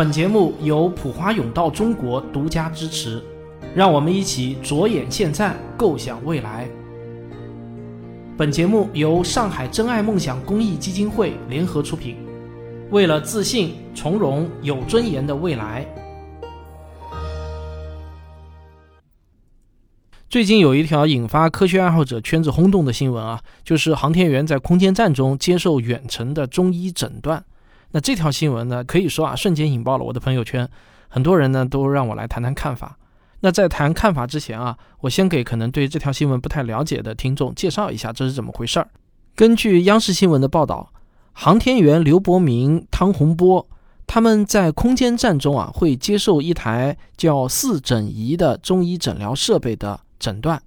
本节目由普华永道中国独家支持，让我们一起着眼现在，构想未来。本节目由上海真爱梦想公益基金会联合出品，为了自信、从容、有尊严的未来。最近有一条引发科学爱好者圈子轰动的新闻啊，就是航天员在空间站中接受远程的中医诊断。那这条新闻呢，可以说啊，瞬间引爆了我的朋友圈，很多人呢都让我来谈谈看法。那在谈看法之前啊，我先给可能对这条新闻不太了解的听众介绍一下这是怎么回事儿。根据央视新闻的报道，航天员刘伯明、汤洪波他们在空间站中啊，会接受一台叫四诊仪的中医诊疗设备的诊断。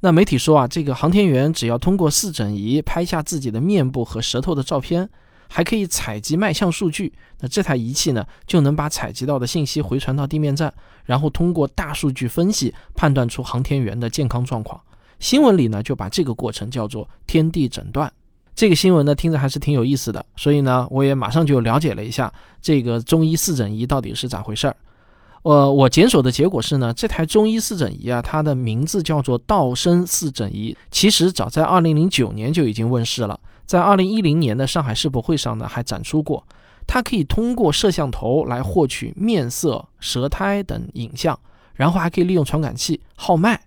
那媒体说啊，这个航天员只要通过四诊仪拍下自己的面部和舌头的照片。还可以采集脉象数据，那这台仪器呢，就能把采集到的信息回传到地面站，然后通过大数据分析判断出航天员的健康状况。新闻里呢，就把这个过程叫做“天地诊断”。这个新闻呢，听着还是挺有意思的，所以呢，我也马上就了解了一下这个中医四诊仪到底是咋回事儿。呃，我检索的结果是呢，这台中医四诊仪啊，它的名字叫做道生四诊仪，其实早在2009年就已经问世了。在二零一零年的上海世博会上呢，还展出过。它可以通过摄像头来获取面色、舌苔等影像，然后还可以利用传感器号脉，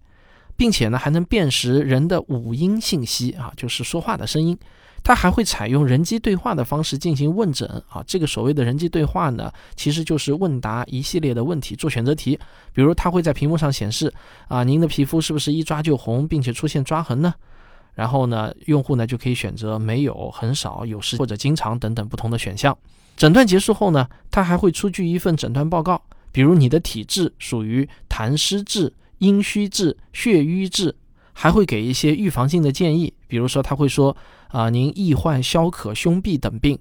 并且呢还能辨识人的五音信息啊，就是说话的声音。它还会采用人机对话的方式进行问诊啊。这个所谓的人机对话呢，其实就是问答一系列的问题，做选择题。比如它会在屏幕上显示啊，您的皮肤是不是一抓就红，并且出现抓痕呢？然后呢，用户呢就可以选择没有、很少、有时或者经常等等不同的选项。诊断结束后呢，他还会出具一份诊断报告，比如你的体质属于痰湿质、阴虚质、血瘀质，还会给一些预防性的建议，比如说他会说啊，您易患消渴、胸痹等病。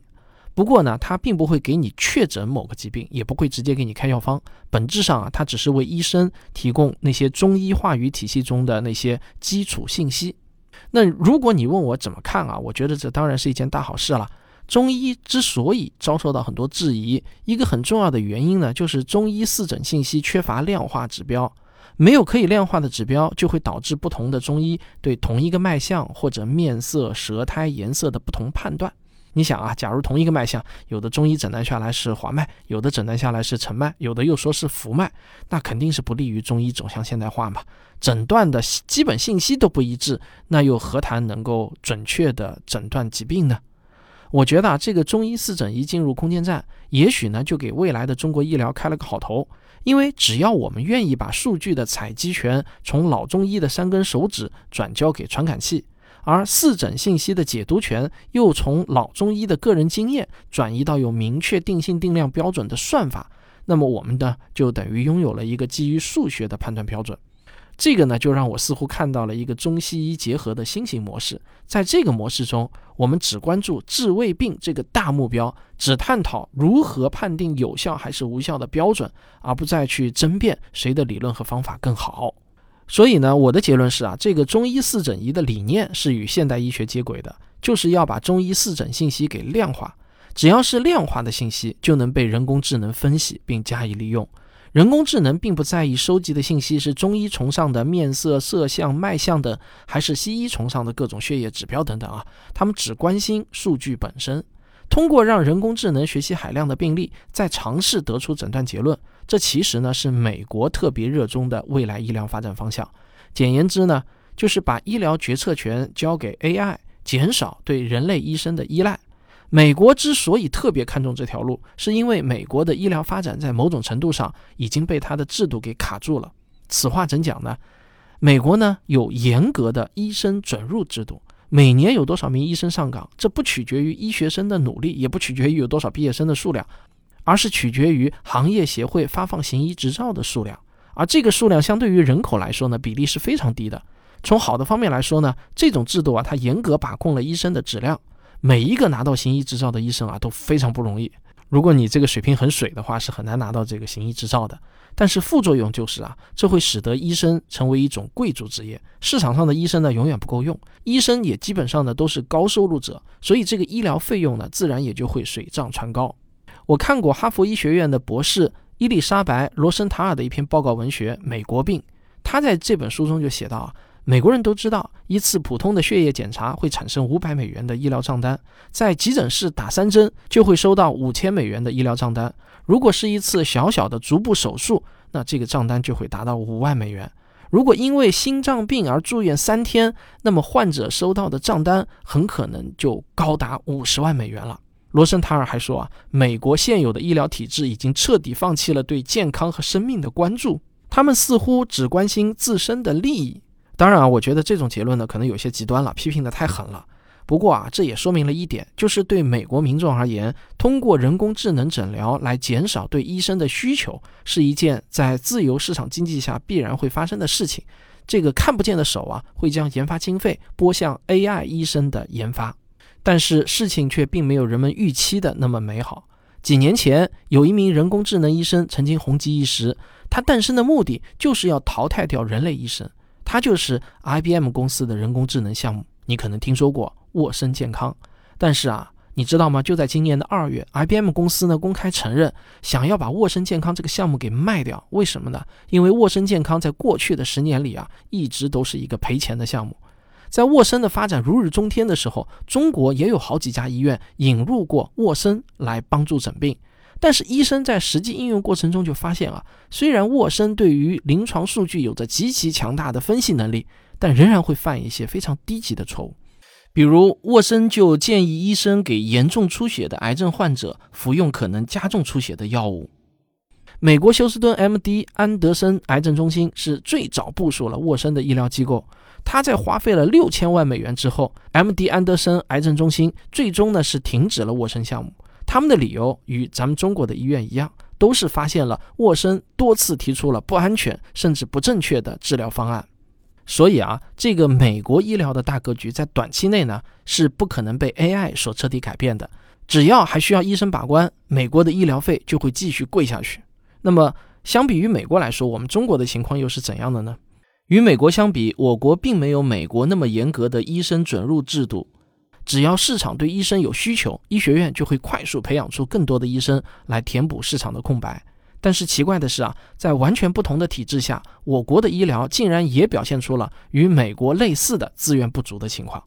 不过呢，他并不会给你确诊某个疾病，也不会直接给你开药方。本质上啊，他只是为医生提供那些中医话语体系中的那些基础信息。那如果你问我怎么看啊，我觉得这当然是一件大好事了。中医之所以遭受到很多质疑，一个很重要的原因呢，就是中医四诊信息缺乏量化指标，没有可以量化的指标，就会导致不同的中医对同一个脉象或者面色、舌苔颜色的不同判断。你想啊，假如同一个脉象，有的中医诊断下来是滑脉，有的诊断下来是沉脉，有的又说是浮脉，那肯定是不利于中医走向现代化嘛。诊断的基本信息都不一致，那又何谈能够准确的诊断疾病呢？我觉得啊，这个中医四诊一进入空间站，也许呢就给未来的中国医疗开了个好头，因为只要我们愿意把数据的采集权从老中医的三根手指转交给传感器。而四诊信息的解读权又从老中医的个人经验转移到有明确定性定量标准的算法，那么我们呢就等于拥有了一个基于数学的判断标准。这个呢就让我似乎看到了一个中西医结合的新型模式。在这个模式中，我们只关注治胃病这个大目标，只探讨如何判定有效还是无效的标准，而不再去争辩谁的理论和方法更好。所以呢，我的结论是啊，这个中医四诊仪的理念是与现代医学接轨的，就是要把中医四诊信息给量化。只要是量化的信息，就能被人工智能分析并加以利用。人工智能并不在意收集的信息是中医崇尚的面色、色相、脉象等，还是西医崇尚的各种血液指标等等啊，他们只关心数据本身。通过让人工智能学习海量的病例，再尝试得出诊断结论。这其实呢是美国特别热衷的未来医疗发展方向。简言之呢，就是把医疗决策权交给 AI，减少对人类医生的依赖。美国之所以特别看重这条路，是因为美国的医疗发展在某种程度上已经被它的制度给卡住了。此话怎讲呢？美国呢有严格的医生准入制度，每年有多少名医生上岗，这不取决于医学生的努力，也不取决于有多少毕业生的数量。而是取决于行业协会发放行医执照的数量，而这个数量相对于人口来说呢，比例是非常低的。从好的方面来说呢，这种制度啊，它严格把控了医生的质量。每一个拿到行医执照的医生啊，都非常不容易。如果你这个水平很水的话，是很难拿到这个行医执照的。但是副作用就是啊，这会使得医生成为一种贵族职业，市场上的医生呢永远不够用，医生也基本上呢都是高收入者，所以这个医疗费用呢自然也就会水涨船高。我看过哈佛医学院的博士伊丽莎白·罗森塔尔的一篇报告文学《美国病》，他在这本书中就写到啊，美国人都知道一次普通的血液检查会产生五百美元的医疗账单，在急诊室打三针就会收到五千美元的医疗账单。如果是一次小小的足部手术，那这个账单就会达到五万美元。如果因为心脏病而住院三天，那么患者收到的账单很可能就高达五十万美元了。罗森塔尔还说啊，美国现有的医疗体制已经彻底放弃了对健康和生命的关注，他们似乎只关心自身的利益。当然啊，我觉得这种结论呢，可能有些极端了，批评的太狠了。不过啊，这也说明了一点，就是对美国民众而言，通过人工智能诊疗来减少对医生的需求，是一件在自由市场经济下必然会发生的事情。这个看不见的手啊，会将研发经费拨向 AI 医生的研发。但是事情却并没有人们预期的那么美好。几年前，有一名人工智能医生曾经红极一时，他诞生的目的就是要淘汰掉人类医生。它就是 IBM 公司的人工智能项目，你可能听说过沃森健康。但是啊，你知道吗？就在今年的二月，IBM 公司呢公开承认，想要把沃森健康这个项目给卖掉。为什么呢？因为沃森健康在过去的十年里啊，一直都是一个赔钱的项目。在沃森的发展如日中天的时候，中国也有好几家医院引入过沃森来帮助诊病。但是医生在实际应用过程中就发现啊，虽然沃森对于临床数据有着极其强大的分析能力，但仍然会犯一些非常低级的错误。比如，沃森就建议医生给严重出血的癌症患者服用可能加重出血的药物。美国休斯敦 M.D. 安德森癌症中心是最早部署了沃森的医疗机构。他在花费了六千万美元之后，M.D. 安德森癌症中心最终呢是停止了沃森项目。他们的理由与咱们中国的医院一样，都是发现了沃森多次提出了不安全甚至不正确的治疗方案。所以啊，这个美国医疗的大格局在短期内呢是不可能被 AI 所彻底改变的。只要还需要医生把关，美国的医疗费就会继续贵下去。那么，相比于美国来说，我们中国的情况又是怎样的呢？与美国相比，我国并没有美国那么严格的医生准入制度。只要市场对医生有需求，医学院就会快速培养出更多的医生来填补市场的空白。但是奇怪的是啊，在完全不同的体制下，我国的医疗竟然也表现出了与美国类似的资源不足的情况。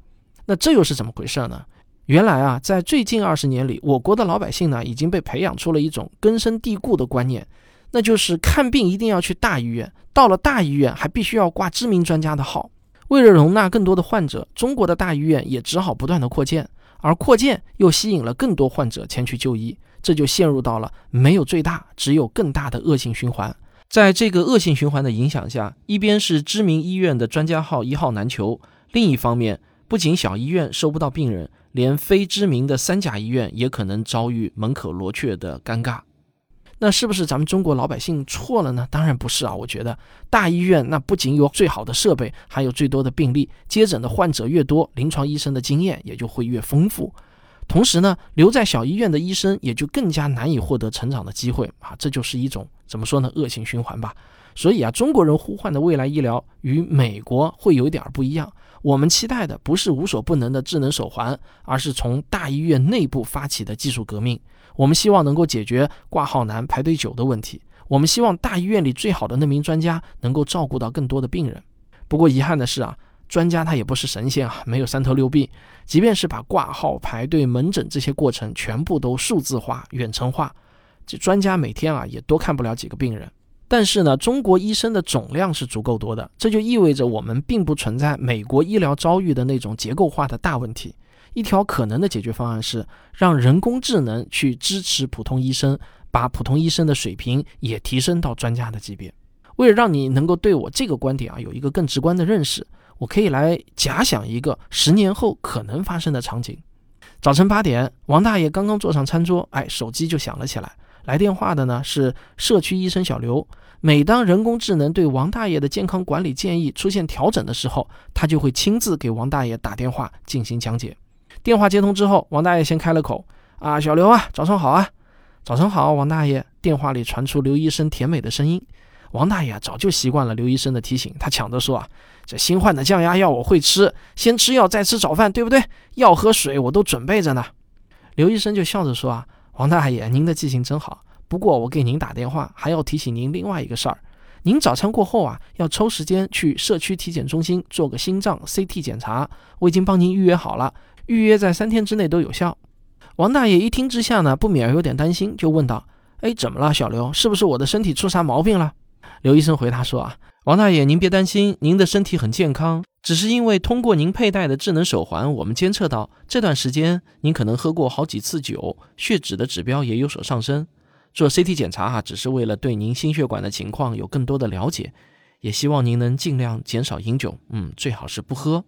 那这又是怎么回事呢？原来啊，在最近二十年里，我国的老百姓呢已经被培养出了一种根深蒂固的观念。那就是看病一定要去大医院，到了大医院还必须要挂知名专家的号。为了容纳更多的患者，中国的大医院也只好不断的扩建，而扩建又吸引了更多患者前去就医，这就陷入到了没有最大，只有更大的恶性循环。在这个恶性循环的影响下，一边是知名医院的专家号一号难求，另一方面，不仅小医院收不到病人，连非知名的三甲医院也可能遭遇门可罗雀的尴尬。那是不是咱们中国老百姓错了呢？当然不是啊！我觉得大医院那不仅有最好的设备，还有最多的病例，接诊的患者越多，临床医生的经验也就会越丰富。同时呢，留在小医院的医生也就更加难以获得成长的机会啊！这就是一种怎么说呢？恶性循环吧。所以啊，中国人呼唤的未来医疗与美国会有点不一样。我们期待的不是无所不能的智能手环，而是从大医院内部发起的技术革命。我们希望能够解决挂号难、排队久的问题。我们希望大医院里最好的那名专家能够照顾到更多的病人。不过遗憾的是啊，专家他也不是神仙啊，没有三头六臂。即便是把挂号、排队、门诊这些过程全部都数字化、远程化，这专家每天啊也多看不了几个病人。但是呢，中国医生的总量是足够多的，这就意味着我们并不存在美国医疗遭遇的那种结构化的大问题。一条可能的解决方案是让人工智能去支持普通医生，把普通医生的水平也提升到专家的级别。为了让你能够对我这个观点啊有一个更直观的认识，我可以来假想一个十年后可能发生的场景：早晨八点，王大爷刚刚坐上餐桌，哎，手机就响了起来。来电话的呢是社区医生小刘。每当人工智能对王大爷的健康管理建议出现调整的时候，他就会亲自给王大爷打电话进行讲解。电话接通之后，王大爷先开了口：“啊，小刘啊，早上好啊，早上好，王大爷。”电话里传出刘医生甜美的声音。王大爷早就习惯了刘医生的提醒，他抢着说：“啊，这新换的降压药我会吃，先吃药再吃早饭，对不对？药和水我都准备着呢。”刘医生就笑着说：“啊，王大爷，您的记性真好。不过我给您打电话，还要提醒您另外一个事儿。您早餐过后啊，要抽时间去社区体检中心做个心脏 CT 检查。我已经帮您预约好了，预约在三天之内都有效。王大爷一听之下呢，不免有点担心，就问道：“哎，怎么了，小刘？是不是我的身体出啥毛病了？”刘医生回答说：“啊，王大爷，您别担心，您的身体很健康，只是因为通过您佩戴的智能手环，我们监测到这段时间您可能喝过好几次酒，血脂的指标也有所上升。”做 CT 检查啊，只是为了对您心血管的情况有更多的了解，也希望您能尽量减少饮酒，嗯，最好是不喝。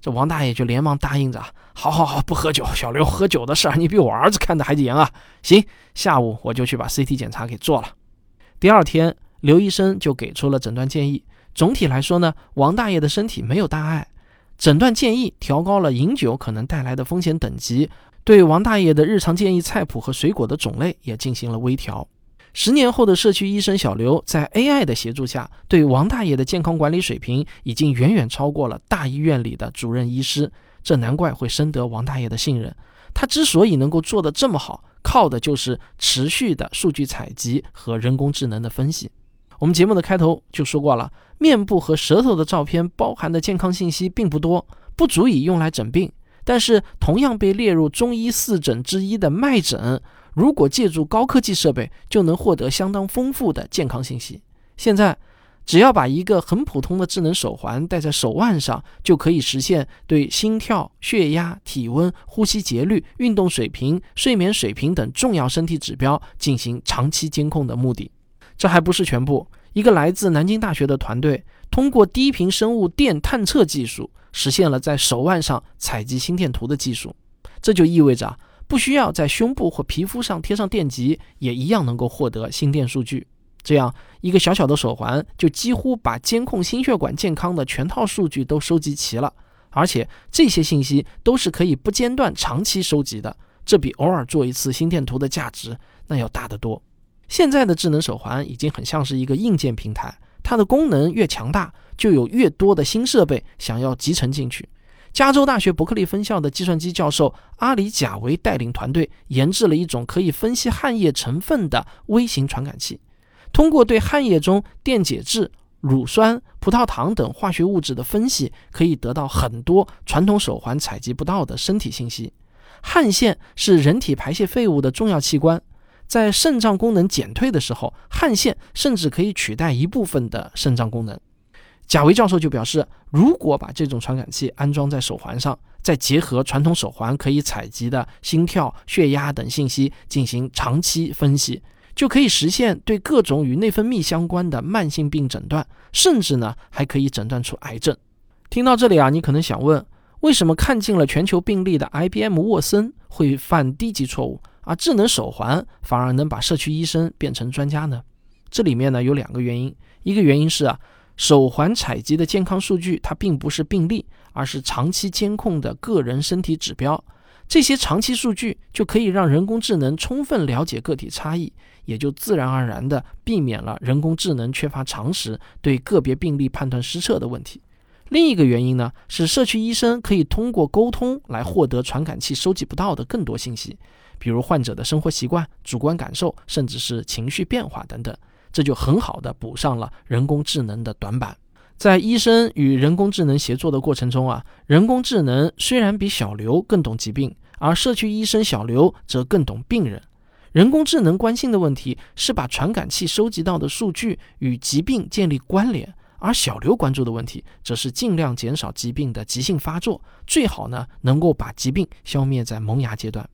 这王大爷就连忙答应着，好好好，不喝酒。小刘喝酒的事儿，你比我儿子看的还严啊。行，下午我就去把 CT 检查给做了。第二天，刘医生就给出了诊断建议。总体来说呢，王大爷的身体没有大碍。诊断建议调高了饮酒可能带来的风险等级。对王大爷的日常建议菜谱和水果的种类也进行了微调。十年后的社区医生小刘，在 AI 的协助下，对王大爷的健康管理水平已经远远超过了大医院里的主任医师。这难怪会深得王大爷的信任。他之所以能够做得这么好，靠的就是持续的数据采集和人工智能的分析。我们节目的开头就说过了，面部和舌头的照片包含的健康信息并不多，不足以用来诊病。但是，同样被列入中医四诊之一的脉诊，如果借助高科技设备，就能获得相当丰富的健康信息。现在，只要把一个很普通的智能手环戴在手腕上，就可以实现对心跳、血压、体温、呼吸节律、运动水平、睡眠水平等重要身体指标进行长期监控的目的。这还不是全部，一个来自南京大学的团队通过低频生物电探测技术。实现了在手腕上采集心电图的技术，这就意味着不需要在胸部或皮肤上贴上电极，也一样能够获得心电数据。这样一个小小的手环就几乎把监控心血管健康的全套数据都收集齐了，而且这些信息都是可以不间断长期收集的，这比偶尔做一次心电图的价值那要大得多。现在的智能手环已经很像是一个硬件平台。它的功能越强大，就有越多的新设备想要集成进去。加州大学伯克利分校的计算机教授阿里贾维带领团队研制了一种可以分析汗液成分的微型传感器，通过对汗液中电解质、乳酸、葡萄糖等化学物质的分析，可以得到很多传统手环采集不到的身体信息。汗腺是人体排泄废物的重要器官。在肾脏功能减退的时候，汗腺甚至可以取代一部分的肾脏功能。贾维教授就表示，如果把这种传感器安装在手环上，再结合传统手环可以采集的心跳、血压等信息进行长期分析，就可以实现对各种与内分泌相关的慢性病诊断，甚至呢还可以诊断出癌症。听到这里啊，你可能想问，为什么看尽了全球病例的 IBM 沃森会犯低级错误？而智能手环反而能把社区医生变成专家呢？这里面呢有两个原因，一个原因是啊，手环采集的健康数据它并不是病例，而是长期监控的个人身体指标。这些长期数据就可以让人工智能充分了解个体差异，也就自然而然地避免了人工智能缺乏常识对个别病例判断失策的问题。另一个原因呢是社区医生可以通过沟通来获得传感器收集不到的更多信息。比如患者的生活习惯、主观感受，甚至是情绪变化等等，这就很好的补上了人工智能的短板。在医生与人工智能协作的过程中啊，人工智能虽然比小刘更懂疾病，而社区医生小刘则更懂病人。人工智能关心的问题是把传感器收集到的数据与疾病建立关联，而小刘关注的问题则是尽量减少疾病的急性发作，最好呢能够把疾病消灭在萌芽阶段。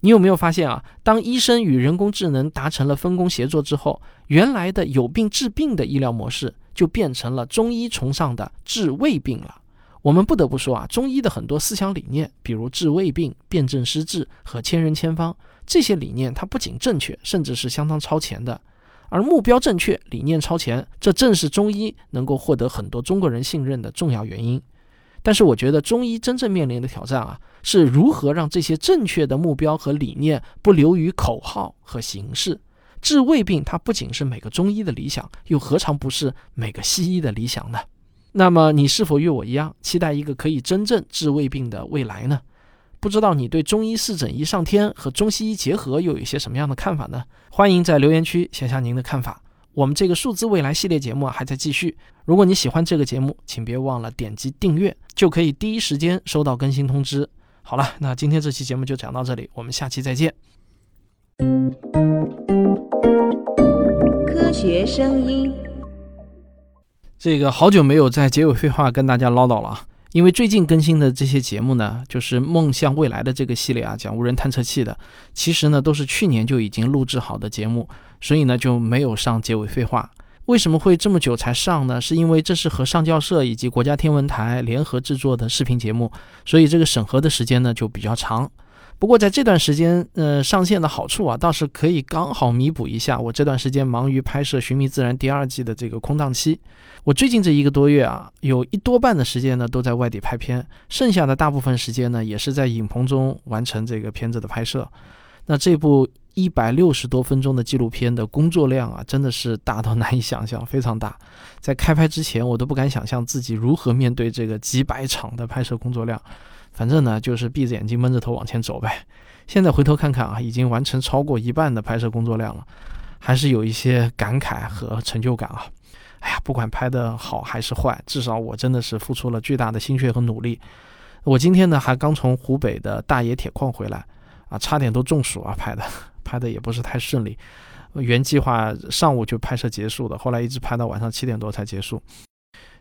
你有没有发现啊？当医生与人工智能达成了分工协作之后，原来的有病治病的医疗模式就变成了中医崇尚的治未病了。我们不得不说啊，中医的很多思想理念，比如治未病、辨证施治和千人千方这些理念，它不仅正确，甚至是相当超前的。而目标正确、理念超前，这正是中医能够获得很多中国人信任的重要原因。但是我觉得中医真正面临的挑战啊，是如何让这些正确的目标和理念不流于口号和形式。治胃病，它不仅是每个中医的理想，又何尝不是每个西医的理想呢？那么你是否与我一样期待一个可以真正治胃病的未来呢？不知道你对中医四诊一上天和中西医结合又有一些什么样的看法呢？欢迎在留言区写下您的看法。我们这个数字未来系列节目还在继续。如果你喜欢这个节目，请别忘了点击订阅，就可以第一时间收到更新通知。好了，那今天这期节目就讲到这里，我们下期再见。科学声音，这个好久没有在结尾废话跟大家唠叨了啊，因为最近更新的这些节目呢，就是《梦向未来》的这个系列啊，讲无人探测器的，其实呢都是去年就已经录制好的节目，所以呢就没有上结尾废话。为什么会这么久才上呢？是因为这是和上教社以及国家天文台联合制作的视频节目，所以这个审核的时间呢就比较长。不过在这段时间，呃，上线的好处啊，倒是可以刚好弥补一下我这段时间忙于拍摄《寻觅自然》第二季的这个空档期。我最近这一个多月啊，有一多半的时间呢都在外地拍片，剩下的大部分时间呢也是在影棚中完成这个片子的拍摄。那这部。一百六十多分钟的纪录片的工作量啊，真的是大到难以想象，非常大。在开拍之前，我都不敢想象自己如何面对这个几百场的拍摄工作量。反正呢，就是闭着眼睛闷着头往前走呗。现在回头看看啊，已经完成超过一半的拍摄工作量了，还是有一些感慨和成就感啊。哎呀，不管拍的好还是坏，至少我真的是付出了巨大的心血和努力。我今天呢，还刚从湖北的大冶铁矿回来啊，差点都中暑啊，拍的。拍的也不是太顺利，原计划上午就拍摄结束的，后来一直拍到晚上七点多才结束。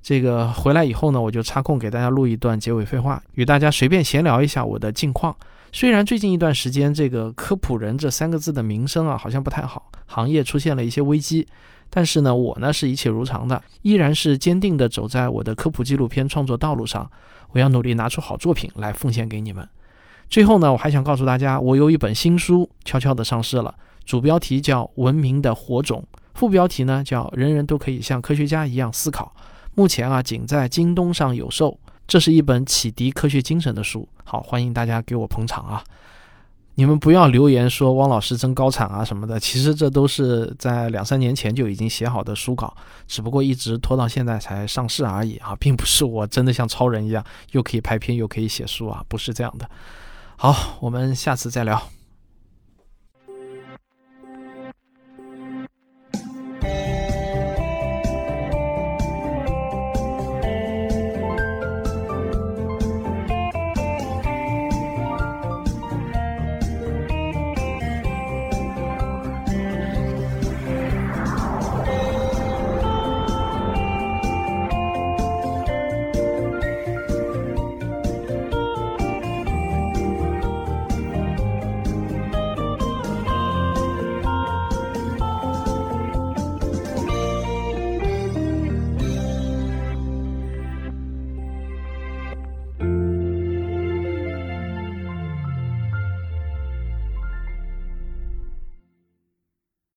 这个回来以后呢，我就插空给大家录一段结尾废话，与大家随便闲聊一下我的近况。虽然最近一段时间这个科普人这三个字的名声啊好像不太好，行业出现了一些危机，但是呢，我呢是一切如常的，依然是坚定的走在我的科普纪录片创作道路上，我要努力拿出好作品来奉献给你们。最后呢，我还想告诉大家，我有一本新书悄悄的上市了，主标题叫《文明的火种》，副标题呢叫《人人都可以像科学家一样思考》。目前啊，仅在京东上有售。这是一本启迪科学精神的书，好，欢迎大家给我捧场啊！你们不要留言说汪老师真高产啊什么的，其实这都是在两三年前就已经写好的书稿，只不过一直拖到现在才上市而已啊，并不是我真的像超人一样，又可以拍片又可以写书啊，不是这样的。好，我们下次再聊。